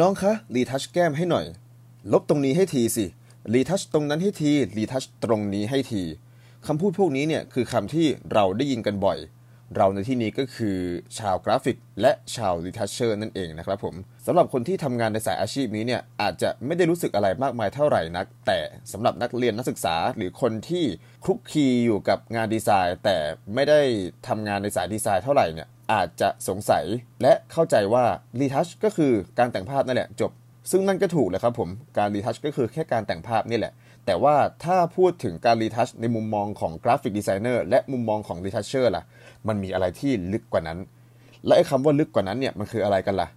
น้องคะ retouch แก้มให้หน่อย ลบตรงนี้ให้ทีสิ retouch ตรงนั้นให้ที retouch ตรงนี้ให้ทีคำพูดพวกนี้เนี่ยคือคำที่เราได้ยินกันบ่อย เราในที่นี้ก็คือชาวกราฟิก และชาว retoucher นั่นเองนะครับผมสำหรับคนที่ทำงานในสายอาชีพนี้เนี่ยอาจจะไม่ได้รู้สึกอะไรมากมายเท่าไหร่นัก แต่สำหรับนักเรียนนักศึกษาหรือคนที่คลุกคลีอยู่กับงานดีไซน์ แต่ไม่ได้ทำงานในสายดีไซน์เท่าไหร่เนี่ย อาจจะสงสัยและเข้าใจว่า retouch ก็คือการแต่งภาพนั่นแหละจบ ซึ่งนั่นก็ถูกแหละครับผมการ retouch ก็คือแค่การแต่งภาพนี่แหละ แต่ว่าถ้าพูดถึงการ retouch ในมุมมองของ graphic designer และมุมมองของ retoucher ล่ะ มันมีอะไรที่ลึกกว่านั้น และไอ้คำว่าลึกกว่านั้นเนี่ยมันคืออะไรกันล่ะ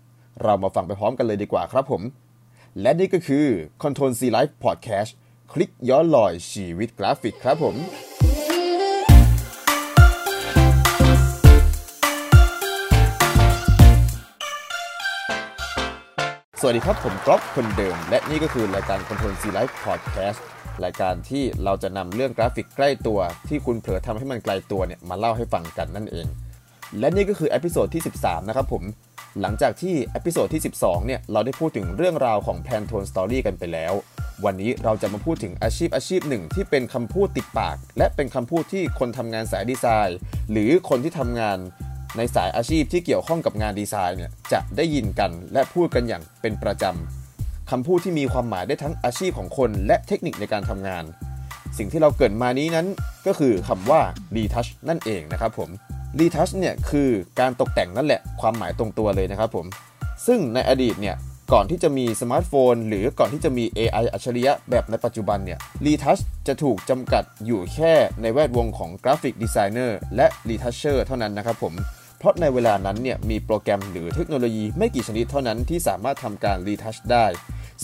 เรามาฟังไปพร้อมกันเลยดีกว่าครับผม และนี่ก็คือ Control C Life Podcast คลิกย้อนรอยชีวิตกราฟิกครับผม สวัสดีครับ ผมกล็อกคนเดิม และนี่ก็คือรายการ Control C Life Podcast รายการที่เราจะนำเรื่องกราฟิกใกล้ตัว ที่คุณเผลอทำให้มันไกลตัวเนี่ยมาเล่าให้ฟังกันนั่นเอง และนี่ก็คือ episode ที่ 13 นะครับผมหลังจากที่ episode ที่ 12 เนี่ย เราได้พูดถึงเรื่องราวของ p a n t o n e Story กันไปแล้ว วันนี้เราจะมาพูดถึงอาชีพอาชีพหนึ่งที่เป็นคำพูดติดปาก และเป็นคำพูดที่คนทำงานสายดีไซน์ หรือคนที่ทำงาน ในสายอาชีพที่เกี่ยวข้องกับงานดีไซน์เนี่ยจะได้ยินกันและพูดกันอย่างเป็นประจำคำพูดที่มีความหมายได้ทั้งอาชีพของคนและเทคนิคในการทำงาน สิ่งที่เราเกิดมานี้นั้นก็คือคำว่า retouch นั่นเองนะครับผม retouch เนี่ยคือการตกแต่งนั่นแหละความหมายตรงตัวเลยนะครับผม ซึ่งในอดีตเนี่ยก่อนที่จะมีสมาร์ทโฟน หรือก่อนที่จะมี AI อัจฉริยะแบบในปัจจุบันเนี่ย retouch จะถูกจำกัดอยู่แค่ในแวดวงของ graphic designer และ retoucher เท่านั้นนะครับผม เพราะในเวลานั้นเนี่ยมีโปรแกรมหรือเทคโนโลยีไม่กี่ชนิดเท่านั้นที่สามารถทำการ retouch ได้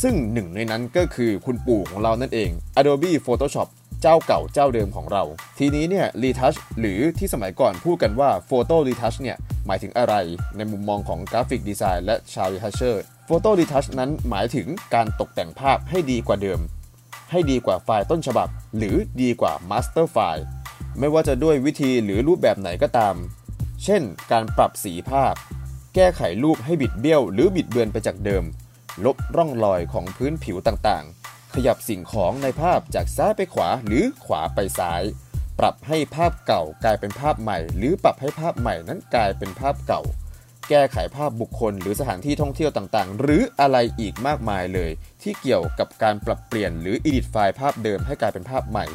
ซึ่งหนึ่งในนั้นก็คือคุณปู่ของเรานั่นเอง Adobe Photoshop เจ้าเก่าเจ้าเดิมของเรา ทีนี้เนี่ย retouch หรือที่สมัยก่อนพูดกันว่า photo retouch เนี่ยหมายถึงอะไรในมุมมองของ graphic design และชาว retoucher photo retouch นั้นหมายถึงการตกแต่งภาพให้ดีกว่าเดิม ให้ดีกว่าไฟล์ต้นฉบับ หรือดีกว่า master file ไม่ว่าจะด้วยวิธีหรือรูปแบบไหนก็ตาม เช่น การปรับสีภาพ แก้ไขรูปให้บิดเบี้ยว หรือบิดเบือนไปจากเดิม ลบร่องรอยของพื้นผิวต่างๆ ขยับสิ่งของในภาพจากซ้ายไปขวาหรือขวาไปซ้าย ปรับให้ภาพเก่ากลายเป็นภาพใหม่ หรือปรับให้ภาพใหม่นั้นกลายเป็นภาพเก่า แก้ไขภาพบุคคลหรือสถานที่ท่องเที่ยวต่างๆ หรืออะไรอีกมากมายเลย ที่เกี่ยวกับการปรับเปลี่ยนหรืออิดิทไฟล์ภาพเดิมให้กลายเป็นภาพใหม่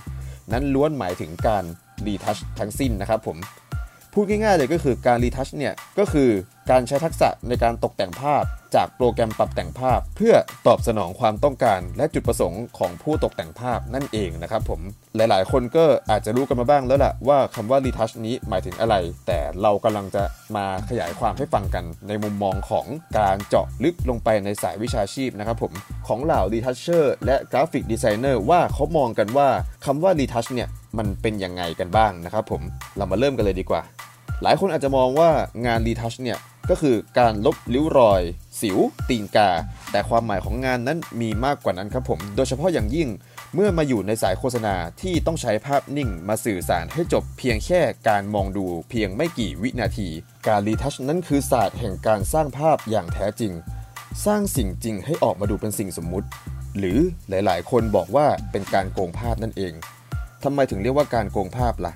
นั้นล้วนหมายถึงการรีทัชทั้งสิ้นนะครับผม พูดง่ายๆเลยก็คือการรีทัชเนี่ยก็คือการใช้ทักษะในการตกแต่งภาพ จากโปรแกรมปรับแต่งภาพ เพื่อตอบสนองความต้องการและจุดประสงค์ของผู้ตกแต่งภาพนั่นเองนะครับผมหลายๆ คนก็อาจจะรู้กันมาบ้างแล้วล่ะว่าคำว่ารีทัชนี้หมายถึงอะไร แต่เรากำลังจะมาขยายความให้ฟังกัน ในมุมมองของการเจาะลึกลงไปในสายวิชาชีพนะครับผมของเหล่า retoucher และ graphic designer ว่าเขามองกันว่าคำว่า retouch เนี่ยมันเป็นยังไงกันบ้างนะครับผมเรามาเริ่มกันเลยดีกว่า หลายคนอาจจะมองว่างาน retouch เนี่ยก็คือการลบริ้วรอย สิว ตีนกา แต่ความหมายของงานนั้นมีมากกว่านั้นครับผม โดยเฉพาะอย่างยิ่งเมื่อมาอยู่ในสายโฆษณาที่ต้องใช้ภาพนิ่งมาสื่อสารให้จบเพียงแค่การมองดูเพียงไม่กี่วินาที การรีทัชนั้นคือศาสตร์แห่งการสร้างภาพอย่างแท้จริง สร้างสิ่งจริงให้ออกมาดูเป็นสิ่งสมมุติ หรือหลายๆ คนบอกว่าเป็นการโกงภาพนั่นเองทำไมถึงเรียกว่าการโกงภาพล่ะ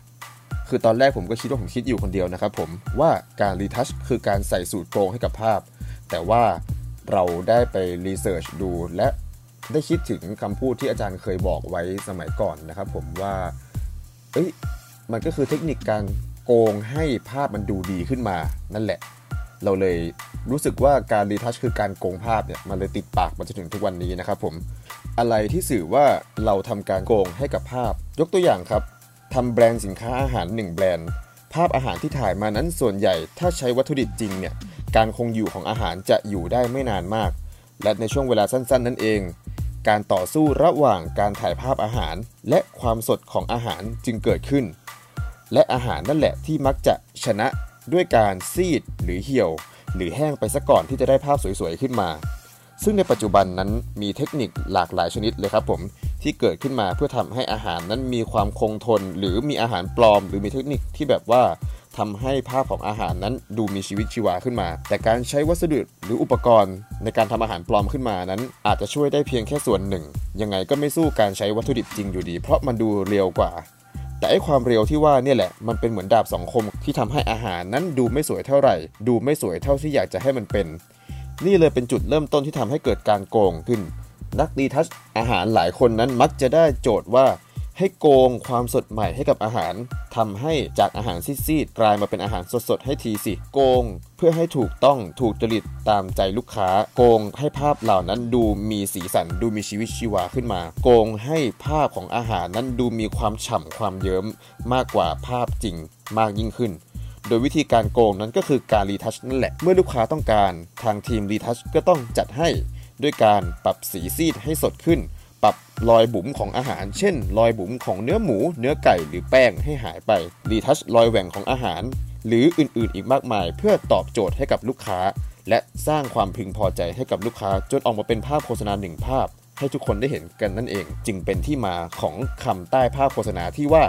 คือตอนแรกผมก็คิดว่าผมคิดอยู่คนเดียวนะครับผมว่าการรีทัชคือการใส่สูตรโกงให้กับภาพ แต่ว่าเราได้ไปรีเสิร์ชดู และได้คิดถึงคำพูดที่อาจารย์เคยบอกไว้สมัยก่อนนะครับผมว่าเอ้ยมันก็คือเทคนิคการโกงให้ภาพมันดูดีขึ้นมานั่นแหละ เราเลยรู้สึกว่าการรีทัชคือการโกงภาพเนี่ยมันเลยติดปากมาจนถึงทุกวันนี้นะครับผมอะไรที่สื่อว่าเราทำการโกงให้กับภาพ ยกตัวอย่างครับ ทำแบรนด์สินค้าอาหาร 1 แบรนด์ ภาพอาหารที่ถ่ายมานั้นส่วนใหญ่ถ้าใช้วัตถุดิบจริงเนี่ยการคงอยู่ของอาหารจะอยู่ได้ไม่นานมาก และในช่วงเวลาสั้น ๆ นั่นเอง การต่อสู้ระหว่างการถ่ายภาพอาหาร และความสดของอาหารจึงเกิดขึ้น และอาหารนั่นแหละที่มักจะชนะด้วยการซีดหรือเหี่ยว หรือแห้งไปซะก่อนที่จะได้ภาพสวยๆขึ้นมา ซึ่งในปัจจุบันนั้นมีเทคนิคหลากหลายชนิดเลยครับผม ที่เกิดขึ้นมาเพื่อทำให้อาหารนั้นมีความคงทน หรือมีอาหารปลอม หรือมีเทคนิคที่แบบว่าทำให้ภาพของอาหารนั้นดูมีชีวิตชีวาขึ้นมา แต่การใช้วัสดุหรืออุปกรณ์ในการทำอาหารปลอมขึ้นมานั้น อาจจะช่วยได้เพียงแค่ส่วนหนึ่ง ยังไงก็ไม่สู้การใช้วัตถุดิบจริงอยู่ดี เพราะมันดูเรียวกว่า แต่ไอความเร็วที่ว่าเนี่ยแหละ มันเป็นเหมือนดาบสองคมที่ทำให้อาหารนั้นดูไม่สวยเท่าไหร่ ดูไม่สวยเท่าที่อยากจะให้มันเป็น นี่เลยเป็นจุดเริ่มต้นที่ทำให้เกิดการโกงขึ้น นักดีทัชอาหารหลายคนนั้นมักจะได้โจทย์ว่าให้โกงความสดใหม่ให้กับอาหารทำให้จากอาหารซีดๆกลายมาเป็นอาหารสดๆให้ทีสิ โกง เพื่อให้ถูกต้องถูกจริตตามใจลูกค้า โกงให้ภาพเหล่านั้นดูมีสีสันดูมีชีวิตชีวาขึ้นมา โกงให้ภาพของอาหารนั้นดูมีความฉ่ำความเยิ้มมากกว่าภาพจริงมากยิ่งขึ้นโดยวิธีการโกงนั้นก็คือการรีทัชนั่นแหละ เมื่อลูกค้าต้องการ ทางทีมรีทัชก็ต้องจัดให้ ด้วยการปรับสีซีดให้สดขึ้น ปรับรอยบุ๋มของอาหาร เช่น รอยบุ๋มของเนื้อหมู เนื้อไก่หรือแป้งให้หายไปretouch รอยแหว่งของอาหาร หรืออื่นๆ อีกมากมาย เพื่อตอบโจทย์ให้กับลูกค้า และสร้างความพึงพอใจให้กับลูกค้า จนออกมาเป็นภาพโฆษณาหนึ่งภาพ ให้ทุกคนได้เห็นกันนั่นเอง จึงเป็นที่มาของคำใต้ภาพโฆษณาที่ว่า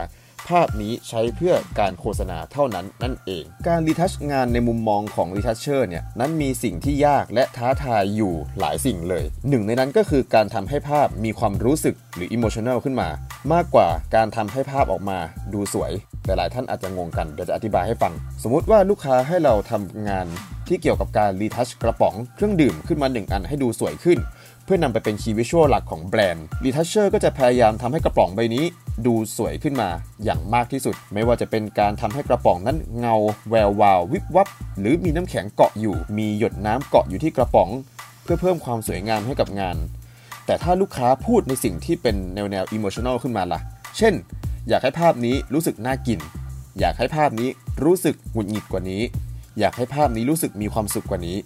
ภาพนี้ใช้เพื่อการโฆษณาเท่านั้นนั่นเอง การ retouch งานในมุมมองของ retoucher เนี่ยนั้นมีสิ่งที่ยากและท้าทายอยู่หลายสิ่งเลย หนึ่งในนั้นก็คือการทำให้ภาพมีความรู้สึกหรือ emotional ขึ้นมา มากกว่าการทำให้ภาพออกมาดูสวย แต่หลายท่านอาจจะงงกันเดี๋ยวจะอธิบายให้ฟัง สมมุติว่าลูกค้าให้เราทำงานที่เกี่ยวกับการ retouch กระป๋องเครื่องดื่มขึ้นมาหนึ่งอันให้ดูสวยขึ้น เพื่อนำไปเป็น key visual หลักของแบรนด์ retoucher ก็จะพยายามทำให้กระป๋องใบนี้ ดูสวยขึ้นมาอย่างมากที่สุด ไม่ว่าจะเป็นการทำให้กระป๋องนั้นเงา แวววาว วิบวับ หรือมีน้ำแข็งเกาะอยู่ มีหยดน้ำเกาะอยู่ที่กระป๋อง เพื่อเพิ่มความสวยงามให้กับงาน แต่ถ้าลูกค้าพูดในสิ่งที่เป็นแนวแนวอิโมชัน a ลขึ้นมาล่ะ เช่น อยากให้ภาพนี้รู้สึกน่ากิน อยากให้ภาพนี้รู้สึกหงุดหงิดกว่านี้ อยากให้ภาพนี้รู้สึกมีความสุขกว่านี้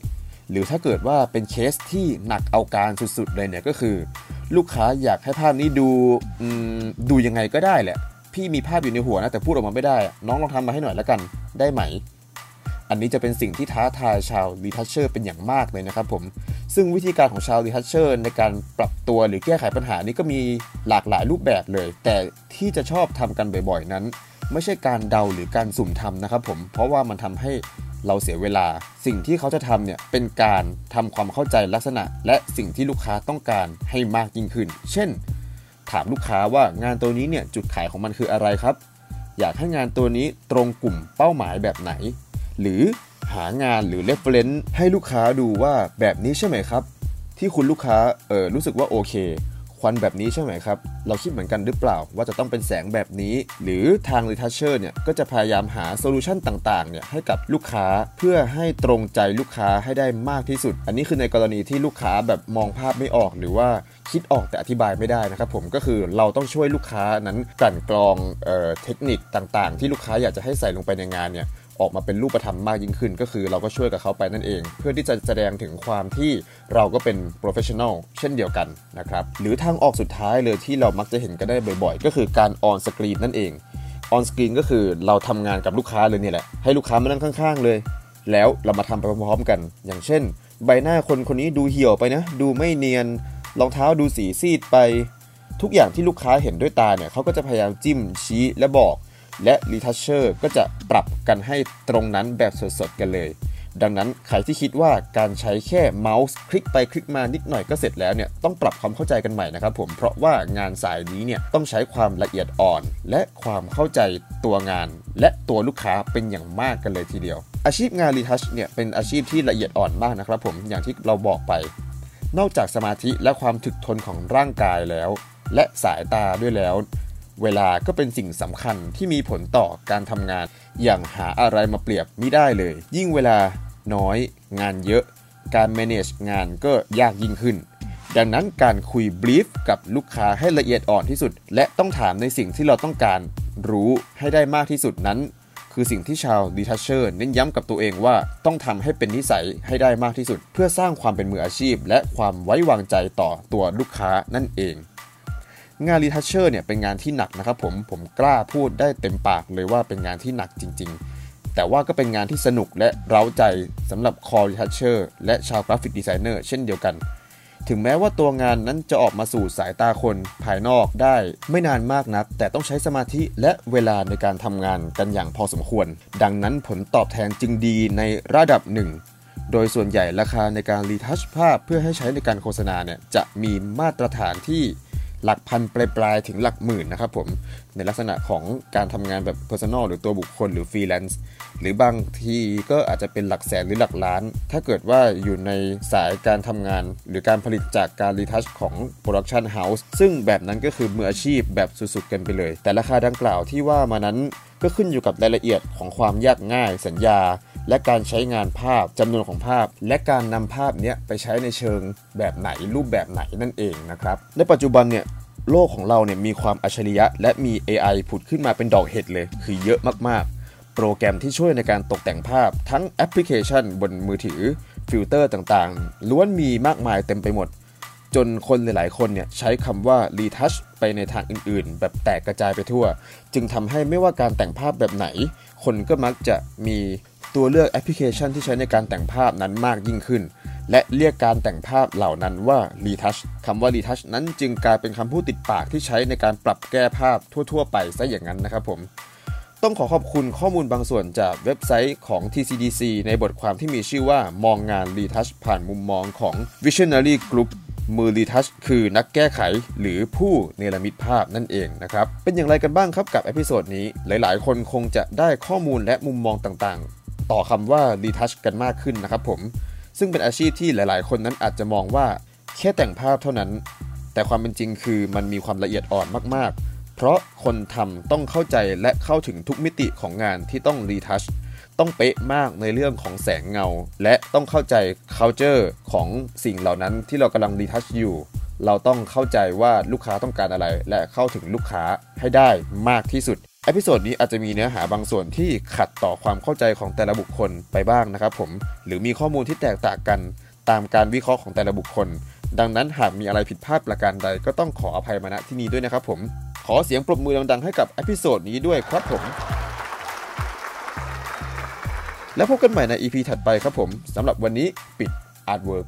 หรือถ้าเกิดว่าเป็นเคสที่หนักเอาการสุดๆเลยเนี่ยก็คือ ลูกค้าอยากให้ภาพนี้ดูดูยังไงก็ได้แหละ พี่มีภาพอยู่ในหัวนะแต่พูดออกมาไม่ได้ น้องลองทำมาให้หน่อยแล้วกันได้ไหม อันนี้จะเป็นสิ่งที่ท้าทายชาว retoucher เป็นอย่างมากเลยนะครับผมซึ่งวิธีการของชาวรีทัชเชอร์ในการปรับตัวหรือแก้ไขปัญหานี้ก็มีหลากหลายรูปแบบเลย แต่ที่จะชอบทำกันบ่อยๆนั้น ไม่ใช่การเดาหรือการสุ่มทำนะครับผมเพราะว่ามันทำให้ เราเสียเวลา สิ่งที่เขาจะทำเนี่ยเป็นการทำความเข้าใจลักษณะ และสิ่งที่ลูกค้าต้องการให้มากยิ่งขึ้น เช่น ถามลูกค้าว่างานตัวนี้เนี่ยจุดขายของมันคืออะไรครับ อยากให้งานตัวนี้ตรงกลุ่มเป้าหมายแบบไหน หรือหางานหรือ reference ให้ลูกค้าดูว่าแบบนี้ใช่ไหมครับ ที่คุณลูกค้าเออรู้สึกว่าโอเค ควันแบบนี้ใช่ไหมครับ เราคิดเหมือนกันหรือเปล่าว่าจะต้องเป็นแสงแบบนี้ หรือทาง Retoucher เนี่ยก็จะพยายามหาโซลูชันต่างๆเนี่ยให้กับลูกค้าเพื่อให้ตรงใจลูกค้าให้ได้มากที่สุด อันนี้คือในกรณีที่ลูกค้าแบบมองภาพไม่ออกหรือว่าคิดออกแต่อธิบายไม่ได้นะครับผมก็คือเราต้องช่วยลูกค้านั้นกลั่นกรองเออเทคนิคต่างๆ ที่ลูกค้าอยากจะให้ใส่ลงไปในงานเนี่ย ออกมาเป็นรูปธรรมมากยิ่งขึ้น ก็คือเราก็ช่วยกับเขาไปนั่นเอง เพื่อที่จะแสดงถึงความที่เราก็เป็น professional เช่นเดียวกันนะครับหรือทางออกสุดท้ายเลยที่เรามักจะเห็นกันได้บ่อยๆ ก็คือการ on screen นั่นเอง on screen ก็คือเราทำงานกับลูกค้าเลยเนี่ยแหละให้ลูกค้ามานั่งข้าง ๆ เลย แล้วเรามาทำไปพร้อมๆกัน อย่างเช่น ใบหน้าคนคนนี้ดูเหี่ยวไปนะ ดูไม่เนียนรองเท้าดูสีซีดไป ทุกอย่างที่ลูกค้าเห็นด้วยตาเนี่ยเขาก็จะพยายามจิ้มชี้และบอก และ Retoucher ก็จะปรับกันให้ตรงนั้นแบบสดๆกันเลย ดังนั้นใครที่คิดว่าการใช้แค่เมาส์คลิกไปคลิกมานิดหน่อยก็เสร็จแล้วเนี่ยต้องปรับความเข้าใจกันใหม่นะครับผมเพราะว่างานสายนี้เนี่ยต้องใช้ความละเอียดอ่อน และความเข้าใจตัวงาน และตัวลูกค้าเป็นอย่างมากกันเลยทีเดียว อาชีพงานรีทัชเนี่ยเป็นอาชีพที่ละเอียดอ่อนมากนะครับผมอย่างที่เราบอกไป นอกจากสมาธิและความถึกทนของร่างกายแล้ว และสายตาด้วยแล้ว เวลาก็เป็นสิ่งสำคัญที่มีผลต่อการทำงาน อย่างหาอะไรมาเปรียบไม่ได้เลย ยิ่งเวลาน้อยงานเยอะ การ manage งานก็ยากยิ่งขึ้น ดังนั้นการคุยบลีฟกับลูกค้าให้ละเอียดอ่อนที่สุด และต้องถามในสิ่งที่เราต้องการรู้ให้ได้มากที่สุดนั้น คือสิ่งที่ชาวดีทัชเชอร์เน้นย้ำกับตัวเองว่าต้องทำให้เป็นนิสัยให้ได้มากที่สุด เพื่อสร้างความเป็นมืออาชีพ และความไว้วางใจต่อตัวลูกค้านั่นเอง งาน retoucher เนี่ยเป็นงานที่หนักนะครับผมผมกล้าพูดได้เต็มปากเลยว่าเป็นงานที่หนักจริง ๆ แต่ว่าก็เป็นงานที่สนุกและเร้าใจสำหรับคอ retoucher และชาว graphic designer เช่นเดียวกัน ถึงแม้ว่าตัวงานนั้นจะออกมาสู่สายตาคนภายนอกได้ไม่นานมากนัก แต่ต้องใช้สมาธิและเวลาในการทำงานกันอย่างพอสมควร ดังนั้นผลตอบแทนจึงดีในระดับหนึ่งโดยส่วนใหญ่ราคาในการ retouch ภาพเพื่อให้ใช้ในการโฆษณาเนี่ยจะมีมาตรฐานที่ หลักพันปลายๆถึงหลักหมื่นนะครับผมในลักษณะของการทำงานแบบ Personal หรือตัวบุคคลหรือฟรีแลนซ์หรือบางทีก็อาจจะเป็นหลักแสนหรือหลักล้าน ถ้าเกิดว่าอยู่ในสายการทำงาน หรือการผลิตจากการ retouch ของ Production House ซึ่งแบบนั้นก็คือมืออาชีพแบบสุดๆกันไปเลย แต่ราคาดังกล่าวที่ว่ามานั้นก็ขึ้นอยู่กับรายละเอียดของความยากง่ายสัญญา และการใช้งานภาพจำนวนของภาพ และการนำภาพนี้ไปใช้ในเชิงแบบไหนรูปแบบไหนนั่นเองนะครับในปัจจุบันเนี่ยโลกของเราเนี่ยมีความอัจฉริยะ และมี AI ผุดขึ้นมาเป็นดอกเห็ดเลย คือเยอะมากๆ โปรแกรมที่ช่วยในการตกแต่งภาพ ทั้งแอปพลิเคชันบนมือถือ ฟิลเตอร์ต่างๆ ล้วนมีมากมายเต็มไปหมด จนคนหลายๆ คนเนี่ยใช้คำว่า retouch ไปในทางอื่นๆ แบบแตกกระจายไปทั่ว จึงทำให้ไม่ว่าการแต่งภาพแบบไหน คนก็มักจะมี ตัวเลือกแอปพลิเคชันที่ใช้ในการแต่งภาพนั้นมากยิ่งขึ้น และเรียกการแต่งภาพเหล่านั้นว่า retouch คำว่า retouch นั้นจึงกลายเป็นคำพูดติดปากที่ใช้ในการปรับแก้ภาพทั่ว ๆ ไปซะอย่างนั้นนะครับผม ต้องขอขอบคุณข้อมูลบางส่วนจากเว็บไซต์ของ TCDC ในบทความที่มีชื่อว่ามองงาน retouch ผ่านมุมมองของ Visionary Group มือรีทัชคือนักแก้ไขหรือผู้เนรมิตภาพนั่นเองนะครับ เป็นอย่างไรกันบ้างครับกับ episode นี้ หลายๆ คนคงจะได้ข้อมูลและมุมมองต่างๆ ต่อคำว่า retouch กันมากขึ้นนะครับผม ซึ่งเป็นอาชีพที่หลาย ๆ คนนั้นอาจจะมองว่าแค่แต่งภาพเท่านั้น แต่ความเป็นจริงคือมันมีความละเอียดอ่อนมากๆ เพราะคนทำต้องเข้าใจและเข้าถึงทุกมิติของงานที่ต้อง retouch ต้องเป๊ะมากในเรื่องของแสงเงา และต้องเข้าใจ culture ของสิ่งเหล่านั้นที่เรากำลัง retouch อยู่เราต้องเข้าใจว่าลูกค้าต้องการอะไร และเข้าถึงลูกค้าให้ได้มากที่สุด episode นี้อาจจะมีเนื้อหาบางส่วนที่ขัดต่อความเข้าใจของแต่ละบุคคลไปบ้างนะครับผม หรือมีข้อมูลที่แตกต่างกันตามการวิเคราะห์ของแต่ละบุคคล ดังนั้นหากมีอะไรผิดพลาดประการใดก็ต้องขออภัยมาณที่นี้ด้วยนะครับผม ขอเสียงปรบมือดังๆให้กับ episode นี้ด้วยครับผม แล้วพบกันใหม่ใน EP ถัดไปครับผมสำหรับวันนี้ปิด Artwork